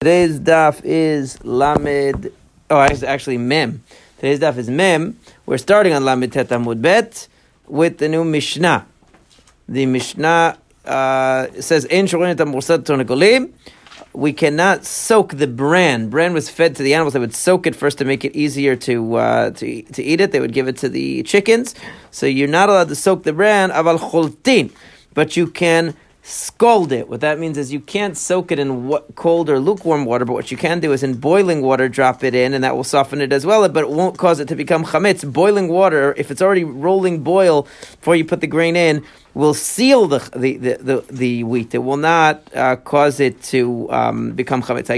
Today's daf is Lamed. Oh, actually Mem. Today's daf is Mem. We're starting on Lamed Tet Amud Bet with the new Mishnah. The Mishnah uh, says, We cannot soak the bran. Bran was fed to the animals. They would soak it first to make it easier to uh, to, to eat it. They would give it to the chickens. So you're not allowed to soak the bran. Aval. But you can scald it. What that means is you can't soak it in cold or lukewarm water, but what you can do is in boiling water drop it in, and that will soften it as well. But it won't cause it to become chametz. Boiling water, if it's already rolling boil before you put the grain in, will seal the the the, the, the wheat. It will not uh, cause it to um, become chametz.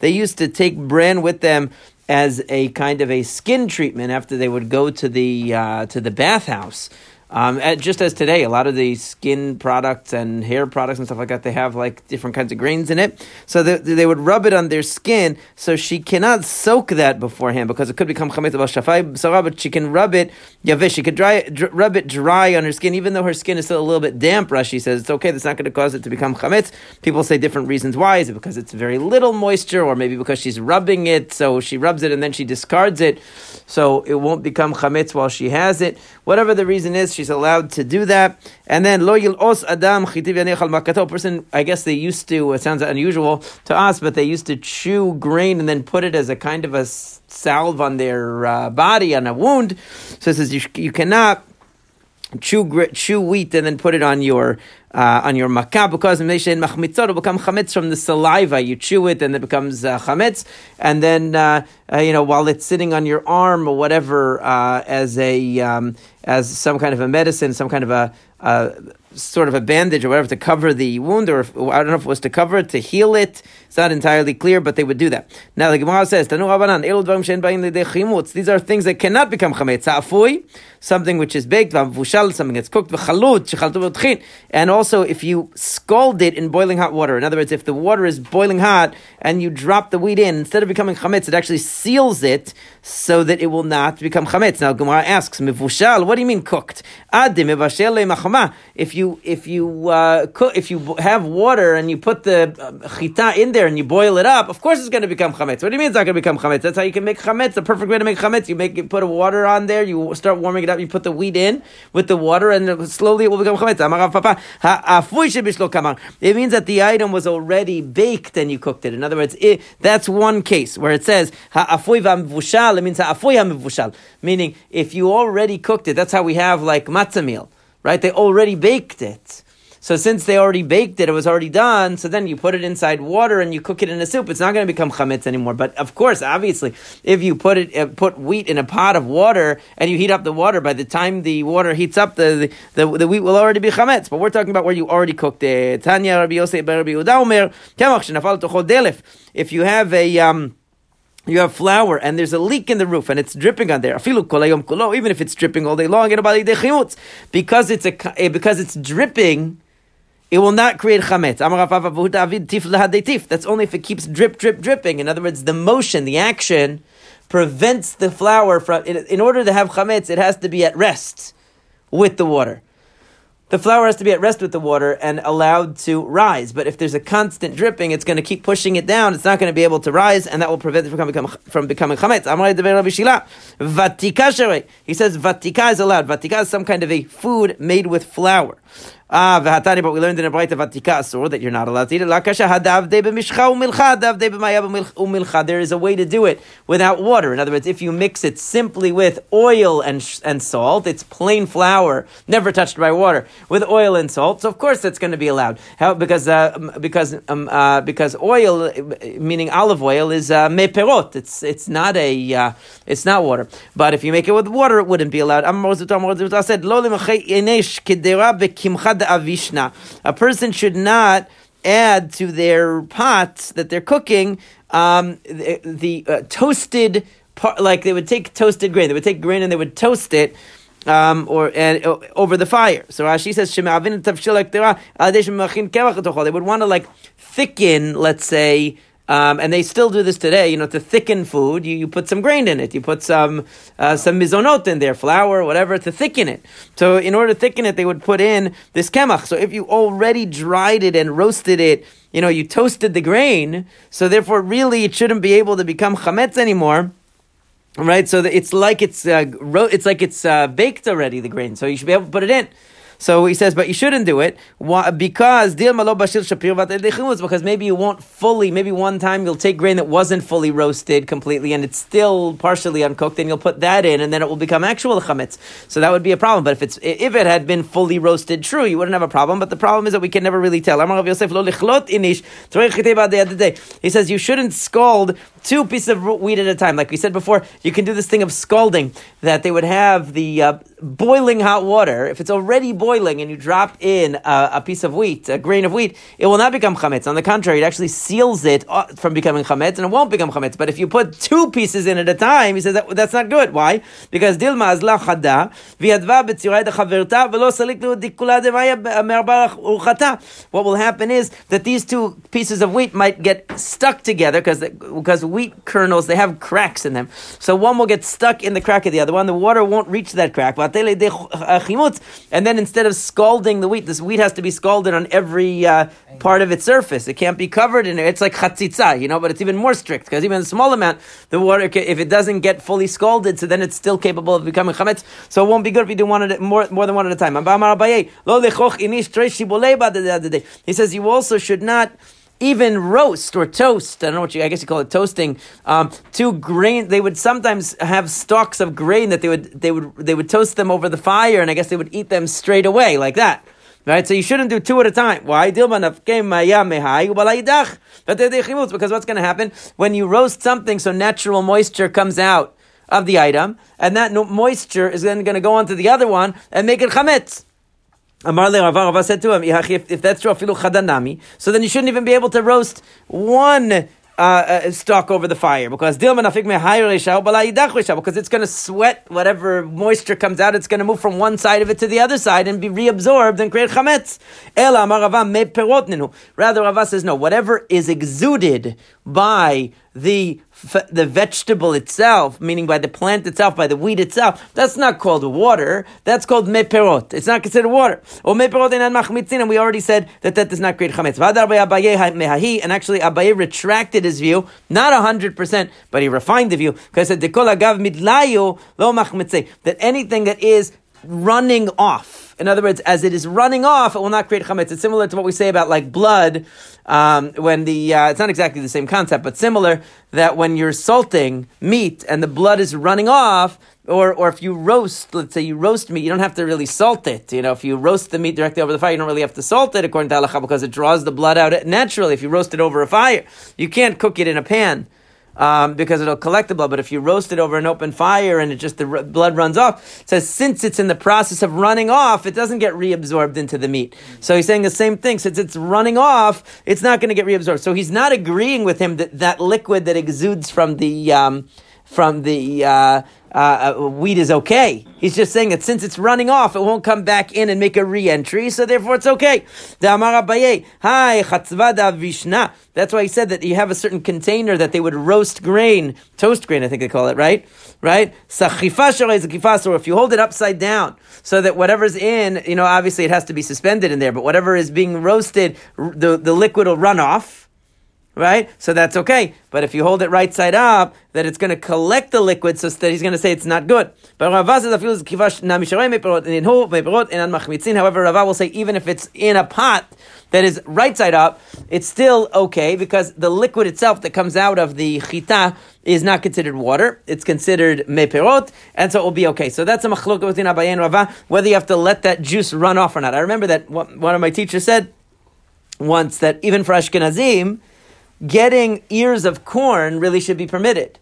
They used to take bran with them as a kind of a skin treatment after they would go to the uh, to the bathhouse. Um, just as today, a lot of the skin products and hair products and stuff like that, they have like different kinds of grains in it. So they, they would rub it on their skin. So she cannot soak that beforehand because it could become chametz shafai but she can rub it yavish. She could dry dr- rub it dry on her skin, even though her skin is still a little bit damp. Rashi says it's okay. That's not going to cause it to become chametz. People say different reasons why. Is it because it's very little moisture, or maybe because she's rubbing it, so she rubs it and then she discards it, so it won't become chametz while she has it. Whatever the reason is she's allowed to do that. And then lo os adam makato. Person, I guess they used to. It sounds unusual to us, but they used to chew grain and then put it as a kind of a salve on their uh, body on a wound. So it says you, you cannot chew chew wheat and then put it on your uh, on your makkah because machmitzot will become chametz from the saliva. You chew it and it becomes uh, chametz, and then uh, uh, you know while it's sitting on your arm or whatever uh, as a um, as some kind of a medicine, some kind of a uh, sort of a bandage or whatever to cover the wound, or if, I don't know if it was to cover it, to heal it. It's not entirely clear, but they would do that. Now the Gemara says, These are things that cannot become chametz. something which is baked, something that's cooked, and also if you scald it in boiling hot water. In other words, if the water is boiling hot and you drop the wheat in, instead of becoming chametz, it actually seals it so that it will not become chametz. Now Gemara asks, what do you mean cooked? If you you if you uh, cook if you have water and you put the uh, chita in there and you boil it up, of course it's going to become chametz. What do you mean it's not going to become chametz? That's how you can make chametz. The perfect way to make chametz, you make it, put water on there, you start warming it up, you put the wheat in with the water, and slowly it will become chametz. It means that the item was already baked and you cooked it. In other words, it, that's one case where it says It means meaning if you already cooked it. That's how we have like matzah meal right? They already baked it. So since they already baked it, it was already done. So then you put it inside water and you cook it in a soup. It's not going to become chametz anymore. But of course, obviously, if you put it, uh, put wheat in a pot of water and you heat up the water, by the time the water heats up, the the, the, the wheat will already be chametz. But we're talking about where you already cooked it. Tanya Rabbi Yosef Rabbi Yehuda If you have a um, you have flour and there's a leak in the roof and it's dripping on there. Even if it's dripping all day long, because it's a eh, because it's dripping, it will not create chametz. That's only if it keeps drip, drip, dripping. In other words, the motion, the action, prevents the flour from. In order to have chametz, it has to be at rest with the water the flour has to be at rest with the water and allowed to rise. But if there's a constant dripping, it's going to keep pushing it down. It's not going to be able to rise, and that will prevent it from, become, from becoming chametz. He says vatika is allowed. Vatika is some kind of a food made with flour. Ah, v'hatani, but we learned in a brayta vatika asur that you're not allowed to eat it. Lakasha hadavde b'mishcha umilcha, davde b'maya umilcha. There is a way to do it without water. In other words, if you mix it simply with oil and and salt, it's plain flour, never touched by water, with oil and salt. So of course that's going to be allowed. How? Because uh, because um, uh, because oil, meaning olive oil, is uh, meperot. It's it's not a uh, it's not water. But if you make it with water, it wouldn't be allowed. I said lo avishna. A person should not add to their pots that they're cooking um, the, the uh, toasted part, like they would take toasted grain. They would take grain and they would toast it. Um, or and uh, over the fire. So Rashi says they would want to like thicken, let's say, Um, and they still do this today. You know, to thicken food, you, you put some grain in it. You put some uh, some mizonot in there, flour, whatever, to thicken it. So in order to thicken it, they would put in this kemach. So if you already dried it and roasted it, you know, you toasted the grain. So therefore, really, it shouldn't be able to become chametz anymore. Right, so it's like it's uh, ro- it's like it's uh, baked already the grain, so you should be able to put it in. So he says, but you shouldn't do it Why? because because maybe you won't fully, maybe one time you'll take grain that wasn't fully roasted completely and it's still partially uncooked, and you'll put that in, and then it will become actual chametz. So that would be a problem. But if it's if it had been fully roasted, true, you wouldn't have a problem. But the problem is that we can never really tell. He says you shouldn't scald two pieces of wheat at a time. Like we said before, you can do this thing of scalding that they would have the uh, boiling hot water. If it's already boiling and you drop in a, a, piece of wheat, a grain of wheat, it will not become chametz. On the contrary, it actually seals it uh, from becoming chametz, and it won't become chametz. But if you put two pieces in at a time, he says that, that's not good. Why? Because dilma azla chada v'yadva b'tziray dechaverta dikula devaya What will happen is that these two pieces of wheat might get stuck together because because wheat kernels, they have cracks in them. So one will get stuck in the crack of the other one. The water won't reach that crack. And then instead of scalding the wheat, this wheat has to be scalded on every uh, part of its surface. It can't be covered in it. It's like chatzitza, you know, but it's even more strict because even a small amount, the water, if it doesn't get fully scalded, so then it's still capable of becoming chametz. So it won't be good if you do one at, more, more than one at a time. He says you also should not even roast or toast. I don't know what you. I guess you call it toasting. Um, two grain. They would sometimes have stalks of grain that they would they would they would toast them over the fire, and I guess they would eat them straight away like that. Right, so you shouldn't do two at a time. Why? Because what's going to happen when you roast something, so natural moisture comes out of the item, and that moisture is then going to go onto the other one and make it chametz. Amar le said to him, if, if that's true, so then you shouldn't even be able to roast one uh, uh, stalk over the fire because because it's going to sweat whatever moisture comes out. It's going to move from one side of it to the other side and be reabsorbed and create chametz. Rather, Rava says no. Whatever is exuded by the the vegetable itself, meaning by the plant itself, by the wheat itself, that's not called water. That's called meperot. It's not considered water. Or meperot and machmitzin, and we already said that that does not create chametz. And actually, Abaye retracted his view, not hundred percent, but he refined the view because he said that anything that is running off in other words, as it is running off, it will not create chametz. It's similar to what we say about like blood. Um, when the uh, it's not exactly the same concept, but similar that when you're salting meat and the blood is running off, or or if you roast, let's say you roast meat, you don't have to really salt it. You know, if you roast the meat directly over the fire, you don't really have to salt it according to halacha because it draws the blood out naturally. If you roast it over a fire, you can't cook it in a pan um, because it'll collect the blood. But if you roast it over an open fire and it just the r- blood runs off, it says since it's in the process of running off, it doesn't get reabsorbed into the meat. So he's saying the same thing. Since it's running off, it's not going to get reabsorbed. So he's not agreeing with him that that liquid that exudes from the um, from the uh, uh, uh, wheat is okay. He's just saying that since it's running off, it won't come back in and make a re-entry, so therefore it's okay. That's why he said that you have a certain container that they would roast grain, toast grain, I think they call it, right? Right? Or if you hold it upside down, so that whatever's in, you know, obviously it has to be suspended in there, but whatever is being roasted, the, the liquid will run off right? So that's okay. But if you hold it right side up, then it's going to collect the liquid, so that he's going to say it's not good. But however, Rava will say even if it's in a pot that is right side up, it's still okay because the liquid itself that comes out of the chita is not considered water. It's considered meperot, and so it will be okay. So that's a machlok between Abaye Rava, whether you have to let that juice run off or not. I remember that one of my teachers said once that even for Ashkenazim, getting ears of corn really should be permitted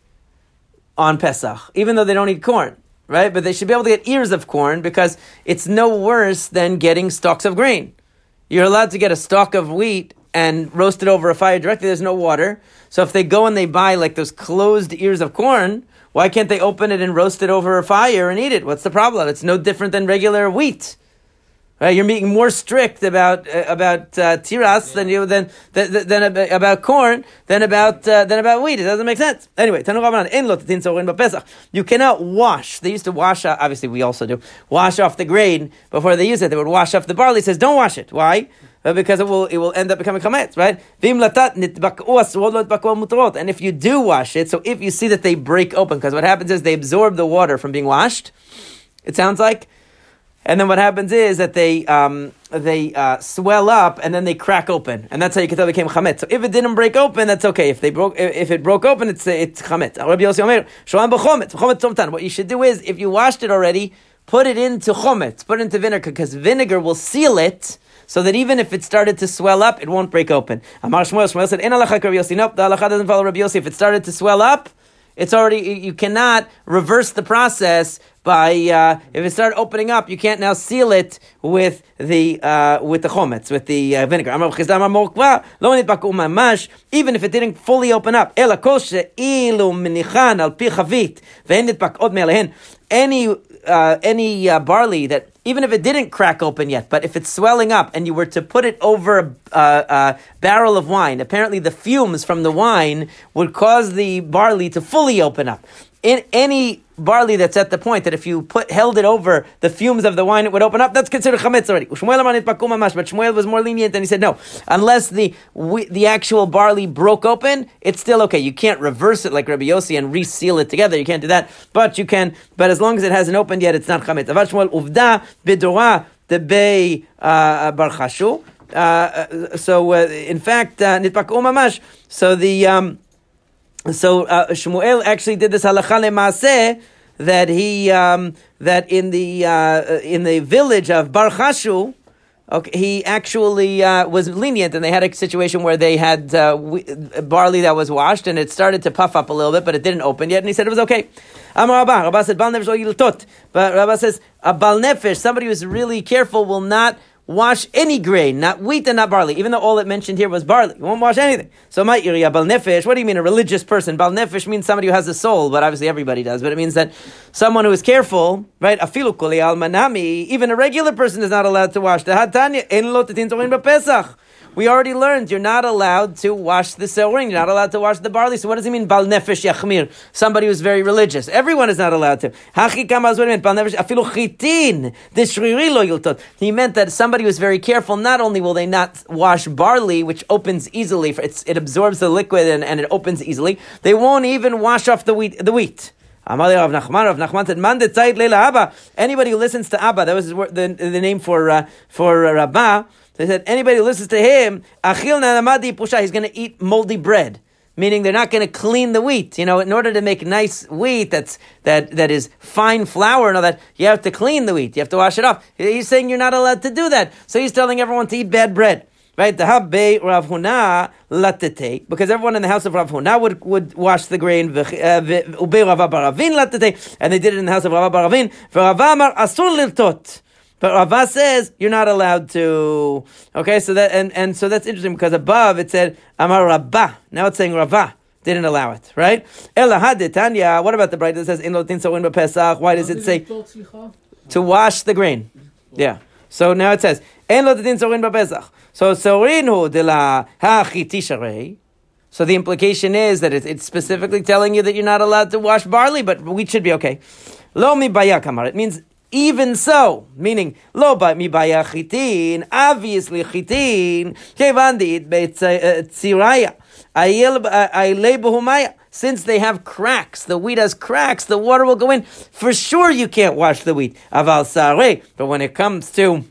on Pesach, even though they don't eat corn, right? But they should be able to get ears of corn because it's no worse than getting stalks of grain. You're allowed to get a stalk of wheat and roast it over a fire directly. There's no water. So if they go and they buy like those closed ears of corn, why can't they open it and roast it over a fire and eat it? What's the problem? It's no different than regular wheat Right? You're being more strict about uh, about uh, tiras than you than, than, than about corn than about uh, than about wheat. It doesn't make sense. Anyway, you cannot wash. They used to wash. Obviously, we also do wash off the grain before they use it. They would wash off the barley. It says don't wash it. Why? Uh, because it will it will end up becoming chametz, right? And if you do wash it, so if you see that they break open, because what happens is they absorb the water from being washed. It sounds like and then what happens is that they um, they uh, swell up and then they crack open, and that's how you can tell they became chametz. So if it didn't break open, that's okay. If they broke, if it broke open, it's it's chametz. What you should do is, if you washed it already, put it into chometz, put it into vinegar, because vinegar will seal it so that even if it started to swell up, it won't break open. Amar Shmuel, Shmuel said, "In halacha Rabbi Yossi." Nope, the halacha doesn't follow Rabbi Yossi. If it started to swell up, it's already you cannot reverse the process by uh, if it started opening up, you can't now seal it with the uh, with the chometz with the uh, vinegar. Even if it didn't fully open up, any uh, any uh, barley that even if it didn't crack open yet, but if it's swelling up and you were to put it over a, a, barrel of wine, apparently the fumes from the wine would cause the barley to fully open up. In any barley that's at the point that if you put held it over the fumes of the wine, it would open up. That's considered chametz already. But Shmuel was more lenient, and he said no, unless the the actual barley broke open, it's still okay. You can't reverse it like Rabbi Yossi and reseal it together. You can't do that, but you can. But as long as it hasn't opened yet, it's not chametz. Avad Shmuel uvda the bay uh, barchashu. Uh, so uh, in fact, uh, nitpak umamash. So the um, so uh, Shmuel actually did this halacha lemaseh that he um, that in the uh, in the village of Barchashu, okay, he actually uh, was lenient, and they had a situation where they had uh, barley that was washed, and it started to puff up a little bit, but it didn't open yet, and he said it was okay. Amar Rabba, Rabba said bal nefesh but Rabba says a bal nefesh, somebody who's really careful, will not wash any grain, not wheat and not barley, even though all it mentioned here was barley. You won't wash anything. So my iriya bal nefesh, what do you mean a religious person? Bal nefesh means somebody who has a soul, but obviously everybody does. But it means that someone who is careful, right? Afilu al manami, even a regular person is not allowed to wash. The hatanya in en lo pesach. We already learned you're not allowed to wash the seurin, you're not allowed to wash the barley. So what does he mean, bal nefesh yachmir? Somebody who's very religious. Everyone is not allowed to. He meant that somebody who's very careful, not only will they not wash barley, which opens easily, it absorbs the liquid and, and it opens easily, they won't even wash off the wheat. The wheat. Anybody who listens to Abba, that was the, the name for uh, for uh, Rabbah, they said anybody who listens to him, achil nanamadi pusha, he's going to eat moldy bread. Meaning they're not going to clean the wheat. You know, in order to make nice wheat that's that that is fine flour and all that, you have to clean the wheat. You have to wash it off. He's saying you're not allowed to do that. So he's telling everyone to eat bad bread. Right? The Habbe Rav Huna latete, because everyone in the house of Rav Huna would, would wash the grain, uh, Ube Rav Baravin latete, and they did it in the house of Rav Baravin. Rav Amar Asur liltot. But Rava says you're not allowed to. Okay, so that and, and so that's interesting because above it said Amar Rabba. Now it's saying Rava didn't allow it, right? Tanya. What about the brayta that says in lotin so in Pesach? Why does it say to wash the grain? Yeah. So now it says en lotin so in Pesach. So sorinu de la ha So the implication is that it's specifically telling you that you're not allowed to wash barley, but wheat should be okay. Lo mi It means even so, meaning lo ba mi baya chitin, obviously chitin, kevandit betziraya, uh, ayel uh, Since they have cracks, the wheat has cracks, the water will go in. For sure, you can't wash the wheat. Aval sare, but when it comes to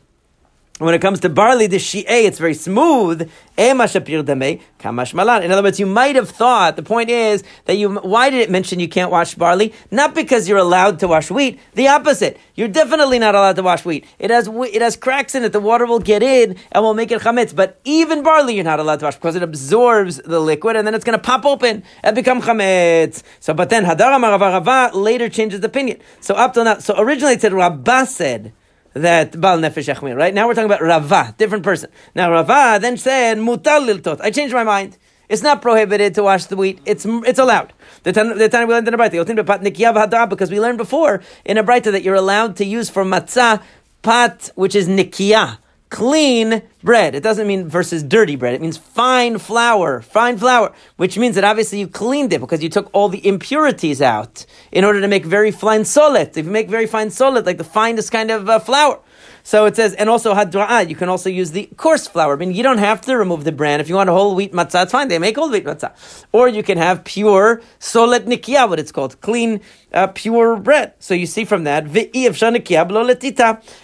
when it comes to barley, the shi'e, it's very smooth. Eh, in other words, you might have thought, the point is that you, why did it mention you can't wash barley? Not because you're allowed to wash wheat. The opposite. You're definitely not allowed to wash wheat. It has, it has cracks in it. The water will get in and will make it chametz. But even barley, you're not allowed to wash because it absorbs the liquid and then it's going to pop open and become chametz. So, but then Hadar Rava later changes the opinion. So up till now, so originally it said Rabbah said, that Bal Nefesh Echmir, right? Now we're talking about Rava, different person. Now Rava then said Mutal Liltot. I changed my mind. It's not prohibited to wash the wheat. It's it's allowed. The time we learned in a brayta, because we learned before in a brayta that you're allowed to use for matzah pat, which is nikia, clean bread. It doesn't mean versus dirty bread. It means fine flour, fine flour, which means that obviously you cleaned it because you took all the impurities out in order to make very fine solet. If you make very fine solet, like the finest kind of uh, flour, so it says, and also hadra'ah, you can also use the coarse flour. I mean, you don't have to remove the bran. If you want a whole wheat matzah, it's fine. They make whole wheat matzah. Or you can have pure solet nikia, what it's called, clean, uh, pure bread. So you see from that,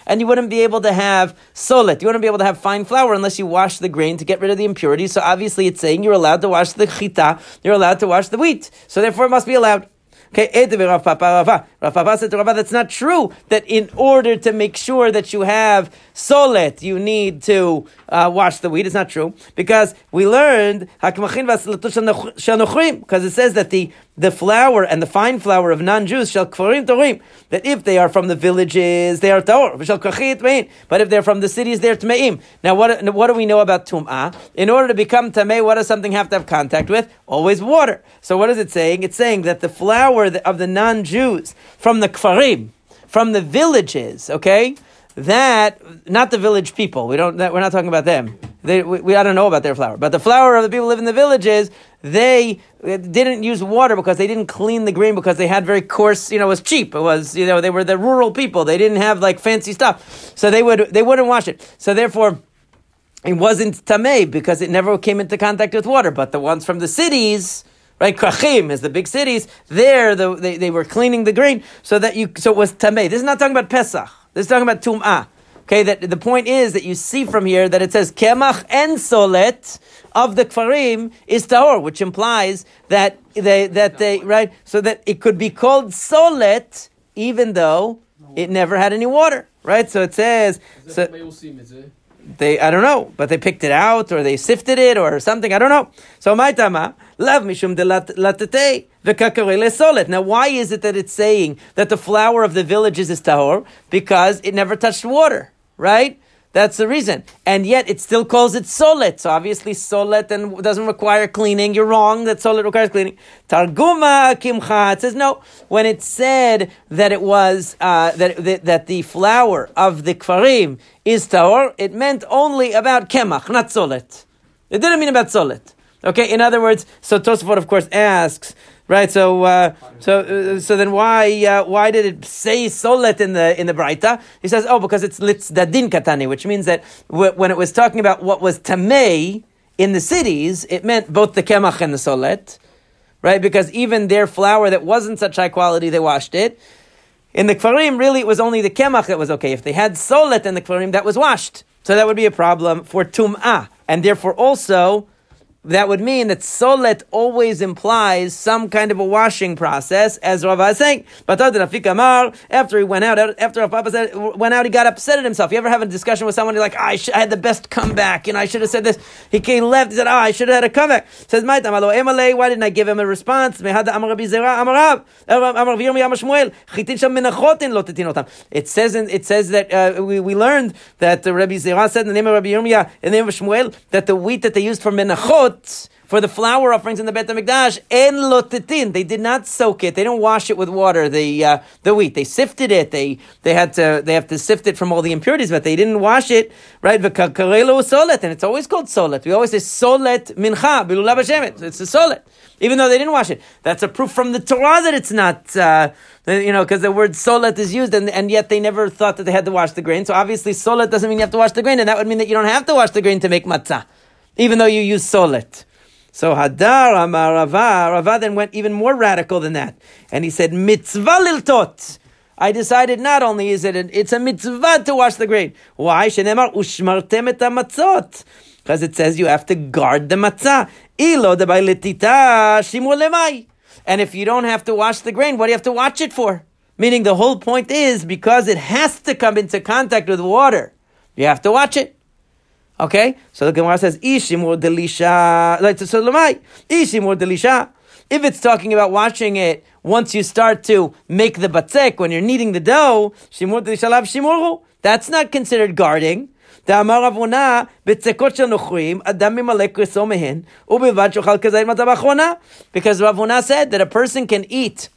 and you wouldn't be able to have solet. You wouldn't be able to have fine flour unless you wash the grain to get rid of the impurities. So obviously it's saying you're allowed to wash the chita, you're allowed to wash the wheat. So therefore it must be allowed. Okay, Rav Papa Rav Papa said to Rava, that's not true. That in order to make sure that you have solet, you need to uh, wash the wheat. It's not true because we learned because it says that the the flour and the fine flour of non-Jews shall kfarim torim. That if they are from the villages, they are taor. But if they're from the cities, they're tmeim. Now, what, what do we know about tum'ah? In order to become tamei, what does something have to have contact with? Always water. So what is it saying? It's saying that the flour of the non-Jews from the kfarim, from the villages, okay, that not the village people. We don't. That, we're not talking about them. They, we, we, I don't know about their flour, but the flour of the people who live in the villages, they didn't use water because they didn't clean the grain because they had very coarse. You know, it was cheap. It was you know they were the rural people. They didn't have like fancy stuff, so they would they wouldn't wash it. So therefore. It wasn't tamei because it never came into contact with water. But the ones from the cities, right? Krachim is the big cities. There, the, they, they were cleaning the grain so that you, so it was tamei. This is not talking about Pesach. This is talking about tum'ah. Okay, that the point is that you see from here that it says kemach and solet of the kfarim is tahor, which implies that they that they right so that it could be called solet even though it never had any water, right? So it says so, they I don't know, but they picked it out or they sifted it or something. I don't know. So my tama lav mishum de latate latete solet. Now, why is it that it's saying that the flour of the villages is tahor? Because it never touched water, right? That's the reason. And yet it still calls it solet. So obviously solet and doesn't require cleaning. You're wrong that solet requires cleaning. Targuma kimcha. Says no. When it said that it was, uh, that, that, that, the flour of the kfarim is tahor, it meant only about kemach, not solet. It didn't mean about solet. Okay, in other words, so Tosafot of course asks, Right. So, uh, so, uh, so then why, uh, why did it say solet in the in the Braita? He says, oh, because it's litz dadin katani, which means that w- when it was talking about what was tamei in the cities, it meant both the kemach and the solet, right? Because even their flour that wasn't such high quality, they washed it. In the kfarim, really, it was only the kemach that was okay. If they had solet in the kfarim, that was washed, so that would be a problem for tum'ah, and therefore also that would mean that solet always implies some kind of a washing process, as Rav is saying. But after he went out, after Rav Papa said, went out, he got upset at himself. You ever have a discussion with someone, you're like, oh, I, I, had the best comeback, and I should have said this. He came left, he said, oh, I should have had a comeback. Says, why didn't I give him a response? It says, in, it says that uh, we, we learned that the Rabbi Zera said in the name of Rabbi Yirmiyah, in the name of Shmuel, that the wheat that they used for menachot, for the flour offerings in the Bet HaMikdash, en lotetin. They did not soak it. They didn't wash it with water, the, uh, the wheat. They sifted it. They, they had to, they have to sift it from all the impurities, but they didn't wash it, right? V'kakarelo solet, and it's always called solet. We always say solet mincha, bilulav Hashemet. It's a solet. Even though they didn't wash it. That's a proof from the Torah that it's not, uh, you know, because the word solet is used, and, and yet they never thought that they had to wash the grain. So obviously, solet doesn't mean you have to wash the grain, and that would mean that you don't have to wash the grain to make matzah even though you use solet. So Hadar Amar Rava, Rava then went even more radical than that. And he said, mitzvah liltot. I decided not only is it, a, it's a mitzvah to wash the grain. Why? Shenemar ushmartem et matzot. Because it says you have to guard the matzah. Ilo letita shimur lemai. And if you don't have to wash the grain, what do you have to watch it for? Meaning the whole point is because it has to come into contact with water, you have to watch it. Okay, so the Gemara says ishimur delisha. Like so, lemai ishimur delisha. If it's talking about washing it once you start to make the batzek when you're kneading the dough, shimur delisha lav shimuru. That's not considered guarding. Because Rav Huna said that a person can eat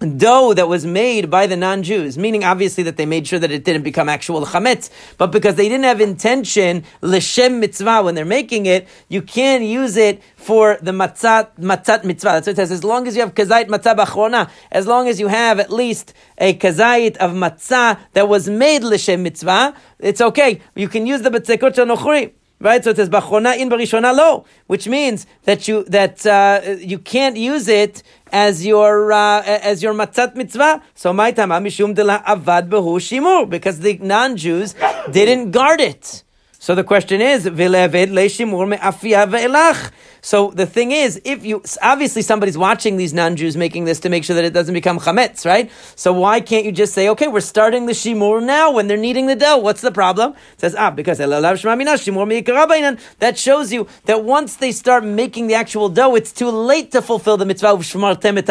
dough that was made by the non-Jews, meaning obviously that they made sure that it didn't become actual chametz, but because they didn't have intention l'shem mitzvah when they're making it, you can't use it for the matzat matzat mitzvah. That's what it says. As long as you have kazait matzah b'achrona, as long as you have at least a kazait of matzah that was made l'shem mitzvah, it's okay. You can use the b'tzekot nochri. Right, so it says in lo, which means that you that uh, you can't use it as your uh, as your matzat mitzvah. So my time mishum de la avad behu shimur because the non-Jews didn't guard it. So the question is, so the thing is, if you obviously somebody's watching these non-Jews making this to make sure that it doesn't become chametz, right? So why can't you just say, okay, we're starting the shimur now when they're kneading the dough? What's the problem? It says ah because that shows you that once they start making the actual dough, it's too late to fulfill the mitzvah of shmartem et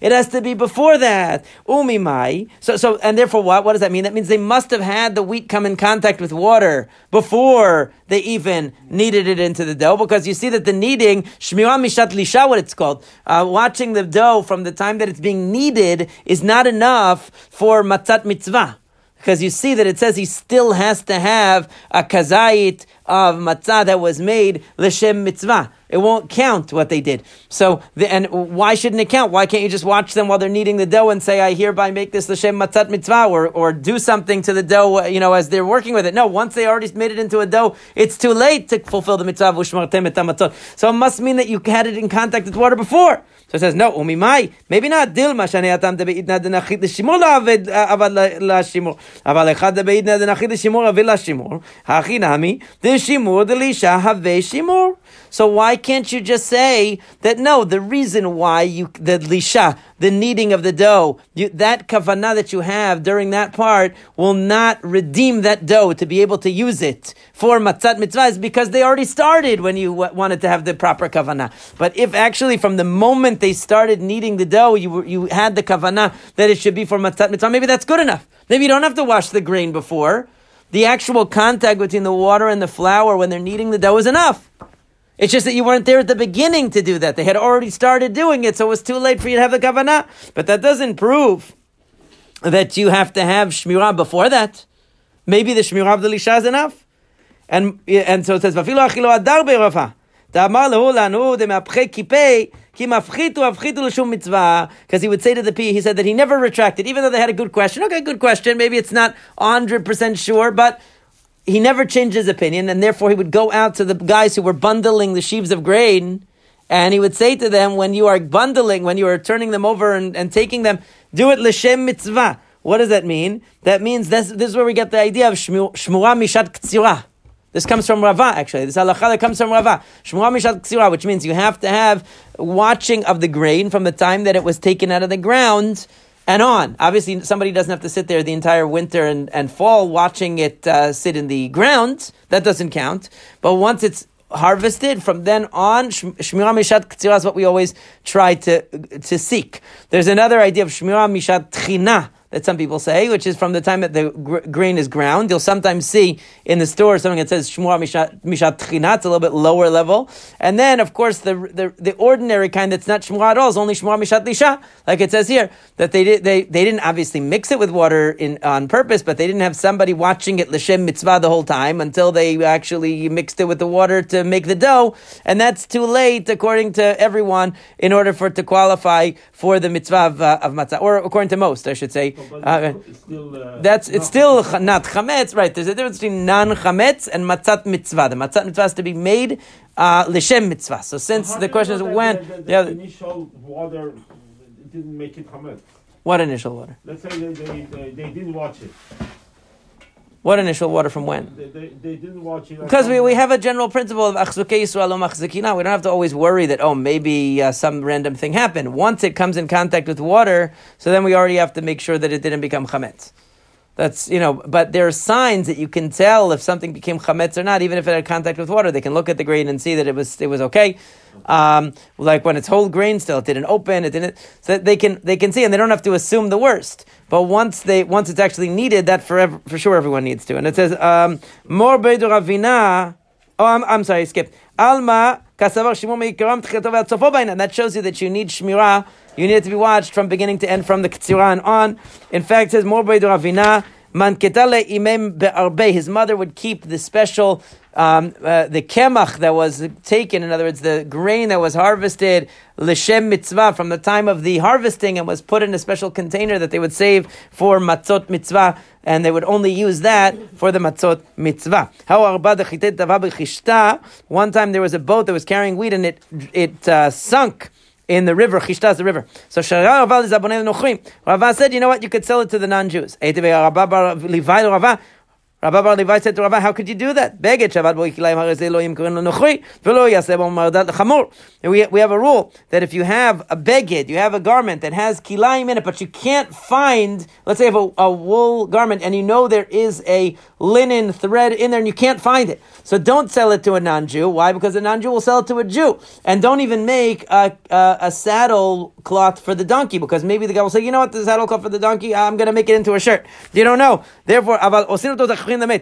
it has to be before that. Umi mai. So, so, and therefore what? What does that mean? That means they must have had the wheat come in contact with water before they even kneaded it into the dough, because you see that the kneading, shmiwa mishat lisha, what it's called, uh, watching the dough from the time that it's being kneaded is not enough for matzat mitzvah because you see that it says he still has to have a kazait of matzah that was made l'shem mitzvah. It won't count what they did. So, the, and why shouldn't it count? Why can't you just watch them while they're kneading the dough and say, "I hereby make this l'shem matzat mitzvah," or or do something to the dough, you know, as they're working with it? No, once they already made it into a dough, it's too late to fulfill the mitzvah So it must mean that you had it in contact with water before. So it says, no, umimai, maybe not dilma shani atam debeitna denachit l'shimur la'aved avad la'shimur. אבל אחד דבעידנא דנחית לשימור אבי לשימור, הכי נמי, דשימור דלישה הווה שימור. So why can't you just say that no, the reason why you, the lisha, the kneading of the dough, you, that kavanah that you have during that part will not redeem that dough to be able to use it for matzat mitzvah is because they already started when you wanted to have the proper kavanah. But if actually from the moment they started kneading the dough, you, you had the kavanah that it should be for matzat mitzvah, maybe that's good enough. Maybe you don't have to wash the grain before. The actual contact between the water and the flour when they're kneading the dough is enough. It's just that you weren't there at the beginning to do that. They had already started doing it, so it was too late for you to have the kavanah. But that doesn't prove that you have to have shmirah before that. Maybe the shmirah of the lisha is enough. And, and so it says, ואפילו אכילו הדר ברפה. דאמר להו לנו דמהפכי כיפי because he would say to the P, he said that he never retracted, even though they had a good question. Okay, good question. Maybe it's not 100% sure, but he never changed his opinion, and therefore he would go out to the guys who were bundling the sheaves of grain, and he would say to them, when you are bundling, when you are turning them over and, and taking them, do it l'shem mitzvah. What does that mean? That means this, this is where we get the idea of shmua mishat ktsira. This comes from Rava, actually. This halacha that comes from Rava. Shmua mishat ktsira, which means you have to have watching of the grain from the time that it was taken out of the ground and on. Obviously, somebody doesn't have to sit there the entire winter and, and fall watching it uh, sit in the ground. That doesn't count. But once it's harvested, from then on, Shmirah Mishat Ktsira is what we always try to, to seek. There's another idea of Shmirah Mishat Tchina, that some people say, which is from the time that the gr- grain is ground. You'll sometimes see in the store something that says Shmua Mishat Tchina, it's a little bit lower level. And then, of course, the, the, the ordinary kind that's not Shmua at all is only Shmua Mishat Lisha, like it says here, that they, did, they, they didn't obviously mix it with water in, on purpose, but they didn't have somebody watching it L'Shem Mitzvah the whole time until they actually mixed it with the water to make the dough. And that's too late, according to everyone, in order for it to qualify for the mitzvah of, uh, of matzah, or according to most, I should say. Uh, still, uh, that's it's still not chametz, right? There's a difference between non chametz and matzat mitzvah. The matzat mitzvah has to be made uh, l'shem mitzvah. So since the question is when, the, the, yeah, the initial water didn't make it chametz. What initial water? Let's say they, they, they, they didn't watch it. What initial water from when? They, they, they didn't watch it. Because we, we have a general principle of achzuke Yisrael machzikina. We don't have to always worry that, oh, maybe uh, some random thing happened. Once it comes in contact with water, so then we already have to make sure that it didn't become chametz. That's, you know, but there are signs that you can tell if something became chametz or not, even if it had contact with water. They can look at the grain and see that it was, it was okay. Um, like when it's whole grain still, it didn't open, it didn't, so they can, they can see and they don't have to assume the worst. But once they, once it's actually needed, that for, for sure everyone needs to. And it says, um, more ravina, oh, I'm, I'm sorry, skip. Alma, And that shows you that you need shmirah You need it to be watched from beginning to end, from the Ketzirah on. In fact, it says more. Manketale imem be'arbe. His mother would keep the special um, uh, the kemach that was taken, in other words, the grain that was harvested, l'shem mitzvah, from the time of the harvesting and was put in a special container that they would save for matzot mitzvah, and they would only use that for the matzot mitzvah. One time there was a boat that was carrying wheat and it, it uh, sunk in the river, Chishta is the river. So Rava said, you know what, you could sell it to the non-Jews. Rabbi Bar Levi said to Rabbi, how could you do that? Lechamur. We, we have a rule that if you have a beged, you have a garment that has kilayim in it, but you can't find, let's say you have a, a wool garment and you know there is a linen thread in there and you can't find it. So don't sell it to a non-Jew. Why? Because a non-Jew will sell it to a Jew. And don't even make a, a, a saddle cloth for the donkey because maybe the guy will say, you know what, the saddle cloth for the donkey, I'm going to make it into a shirt. You don't know. Therefore,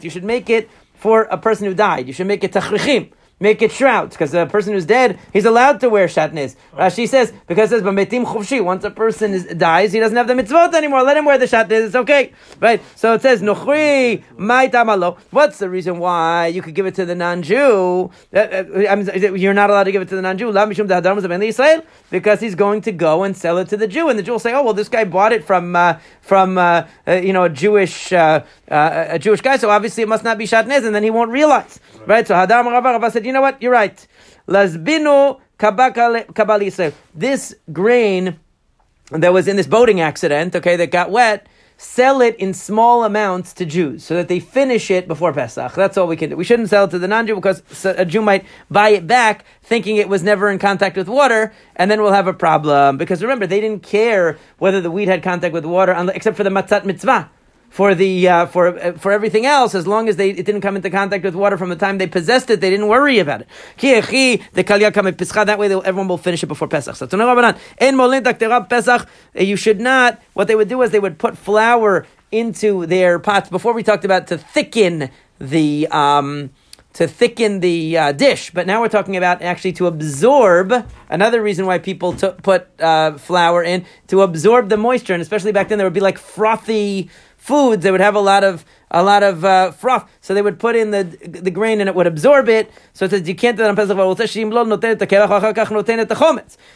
you should make it for a person who died. You should make it tachrichim make it shrouds, because the person who's dead, he's allowed to wear shatnez. Rashi says, because it says, Bametim chuvshi, once a person is, dies, he doesn't have the mitzvot anymore, let him wear the shatnez, it's okay. Right? So it says, Nuchri, mai tamalo. What's the reason why you could give it to the non-Jew? Uh, uh, I mean, you're not allowed to give it to the non-Jew. Because he's going to go and sell it to the Jew, and the Jew will say, oh, well, this guy bought it from, uh, from uh, you know, a Jewish, a Jewish guy, so obviously it must not be shatnez, and then he won't realize. Right? So Hadar Rava said, you know what? You're right. Lazbinu kabal This grain that was in this boating accident, okay, that got wet, sell it in small amounts to Jews so that they finish it before Pesach. That's all we can do. We shouldn't sell it to the non-Jew because a Jew might buy it back thinking it was never in contact with water, and then we'll have a problem. Because remember, they didn't care whether the wheat had contact with water, except for the matzat mitzvah for the uh, for uh, for everything else, as long as they it didn't come into contact with water from the time they possessed it, they didn't worry about it. That way, everyone will finish it before Pesach. So Pesach, uh, you should not. What they would do is they would put flour into their pots. Before we talked about to thicken the. Um, to thicken the uh, dish, but now we're talking about actually to absorb. Another reason why people t- put uh, flour in to absorb the moisture, and especially back then there would be like frothy foods, they would have a lot of a lot of uh, froth. So they would put in the the grain and it would absorb it. So it says you can't do that on Pesach.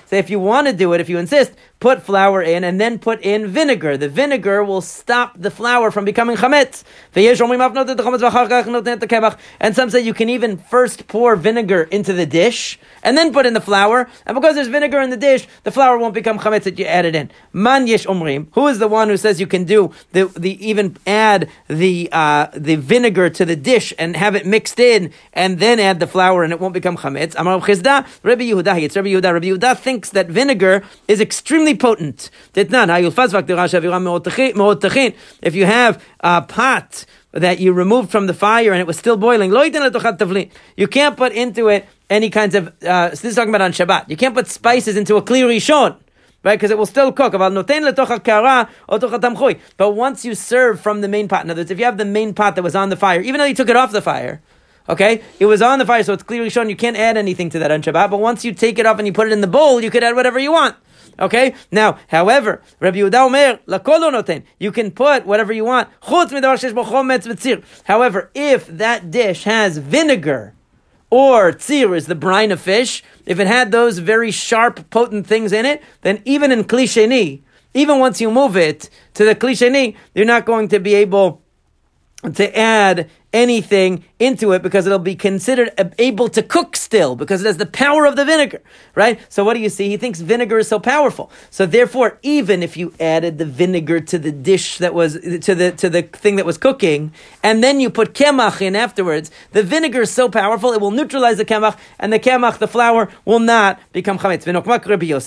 So if you want to do it, if you insist, put flour in and then put in vinegar. The vinegar will stop the flour from becoming chametz. And some say you can even first pour vinegar into the dish and then put in the flour. And because there's vinegar in the dish, the flour won't become chametz that you added in. Man yesh. Who is the one who says you can do the, the even add the uh, the vinegar to the dish and have it mixed in and then add the flour and it won't become chametz? Amar Chisda, Rabbi Yehuda. It's Rabbi Yehuda. Rabbi Yehuda thinks that vinegar is extremely potent. If you have a pot that you removed from the fire and it was still boiling, you can't put into it any kinds of, uh, this is talking about on Shabbat, you can't put spices into a kli rishon. Right, because it will still cook. But once you serve from the main pot, in other words, if you have the main pot that was on the fire, even though you took it off the fire, Okay, it was on the fire, so it's clearly shown you can't add anything to that on Shabbat. But once you take it off and you put it in the bowl, you could add whatever you want. Okay? Now, however, Rabbi Yehuda Omer, noten, you can put whatever you want. However, if that dish has vinegar, or tzir is the brine of fish, if it had those very sharp, potent things in it, then even in klisheni, even once you move it to the klisheni, you're not going to be able to add anything into it because it'll be considered able to cook still because it has the power of the vinegar, right? So what do you see? He thinks vinegar is so powerful. So therefore, even if you added the vinegar to the dish that was to the to the thing that was cooking, and then you put kemach in afterwards, the vinegar is so powerful it will neutralize the kemach, and the kemach, the flour, will not become chametz.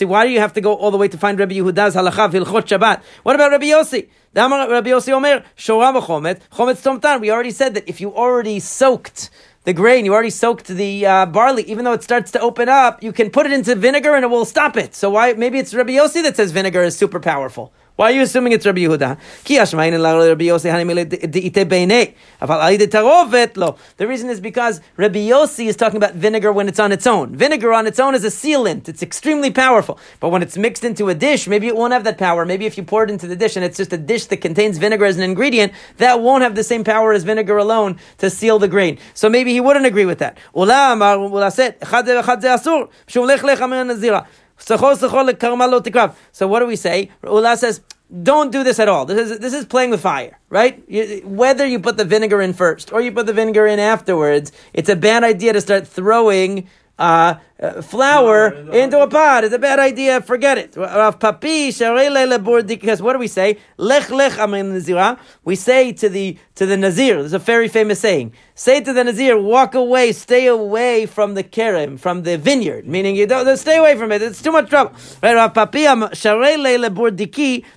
Why do you have to go all the way to find Rabbi Yehuda's halacha v'ilchot Shabbat? What about Rabbi Yossi? Rabbi Yossi Omer, Shorah chomet, chometz tomtan. We already said that if you already soaked the grain, you already soaked the uh, barley, even though it starts to open up, you can put it into vinegar and it will stop it. So why? Maybe it's Rabbi Yossi that says vinegar is super powerful. Why are you assuming it's Rabbi Yehuda? The reason is because Rabbi Yossi is talking about vinegar when it's on its own. Vinegar on its own is a sealant. It's extremely powerful. But when it's mixed into a dish, maybe it won't have that power. Maybe if you pour it into the dish and it's just a dish that contains vinegar as an ingredient, that won't have the same power as vinegar alone to seal the grain. So maybe he wouldn't agree with that. So what do we say? Ula says, don't do this at all. This is this is playing with fire, right? You, whether you put the vinegar in first or you put the vinegar in afterwards, it's a bad idea to start throwing uh, uh, flour into a pot. It's a bad idea. Forget it. Because what do we say? Lech lech nazira. We say to the to the nazir. There's a very famous saying. Say to the nazir, walk away, stay away from the kerem, from the vineyard. Meaning you don't stay away from it. It's too much trouble. Right? Rav Papi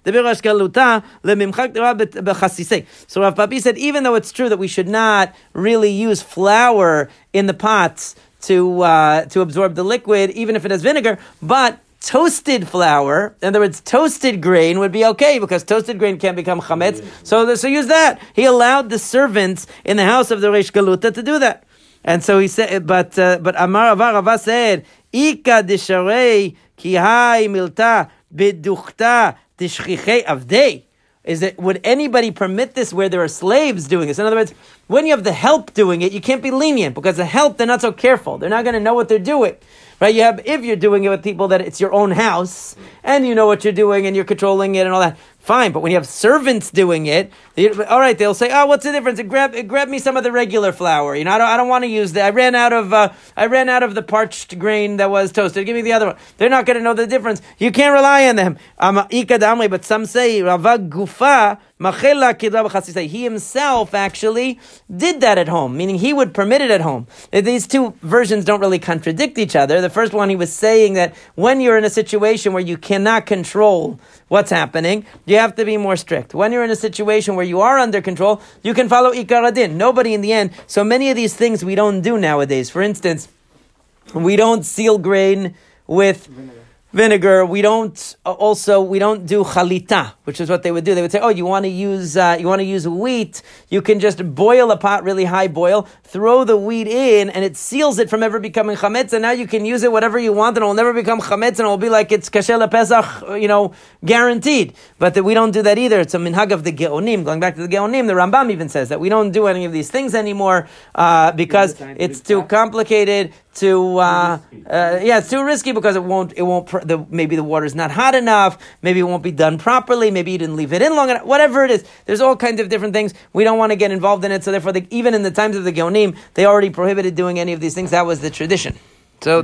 the birashkaluta lemimchak. So Rav Papi said, even though it's true that we should not really use flour in the pots to uh, to absorb the liquid, even if it has vinegar. But toasted flour, in other words, toasted grain would be okay because toasted grain can become chametz. So, so use that. He allowed the servants in the house of the Reish Galuta to do that. And so he said, but uh, but Amar Avar Rava said, Ika disharei ki hai milta biduchta tishchichei avdei is that would anybody permit this where there are slaves doing this? In other words, when you have the help doing it, you can't be lenient because the help they're not so careful. They're not going to know what they're doing. Right? You have if you're doing it with people that it's your own house and you know what you're doing and you're controlling it and all that. Fine, but when you have servants doing it, they, all right, they'll say, "Oh, what's the difference? Grab, grab me some of the regular flour. You know, I don't, I don't want to use that. I ran out of, uh, I ran out of the parched grain that was toasted. Give me the other one. They're not going to know the difference. You can't rely on them. Ikadami but some say Rava Gufa he himself actually did that at home, meaning he would permit it at home. These two versions don't really contradict each other. The first one, he was saying that when you're in a situation where you cannot control what's happening, you have to be more strict. When you're in a situation where you are under control, you can follow Ikaradin. Nobody in the end. So many of these things we don't do nowadays. For instance, we don't seal grain with vinegar. We don't uh, also we don't do chalita, which is what they would do. They would say, "Oh, you want to use uh, you want to use wheat? You can just boil a pot really high boil, throw the wheat in, and it seals it from ever becoming chametz. And now you can use it whatever you want, and it will never become chametz, and it will be like it's kasher pesach, you know, guaranteed. But that we don't do that either. It's a minhag of the geonim. Going back to the geonim, the Rambam even says that we don't do any of these things anymore uh, because it's too complicated to uh, uh, yeah, it's too risky because it won't it won't the, maybe the water is not hot enough, maybe it won't be done properly, maybe you didn't leave it in long enough, whatever it is. There's all kinds of different things. We don't want to get involved in it, so therefore, the, even in the times of the Geonim, they already prohibited doing any of these things. That was the tradition. So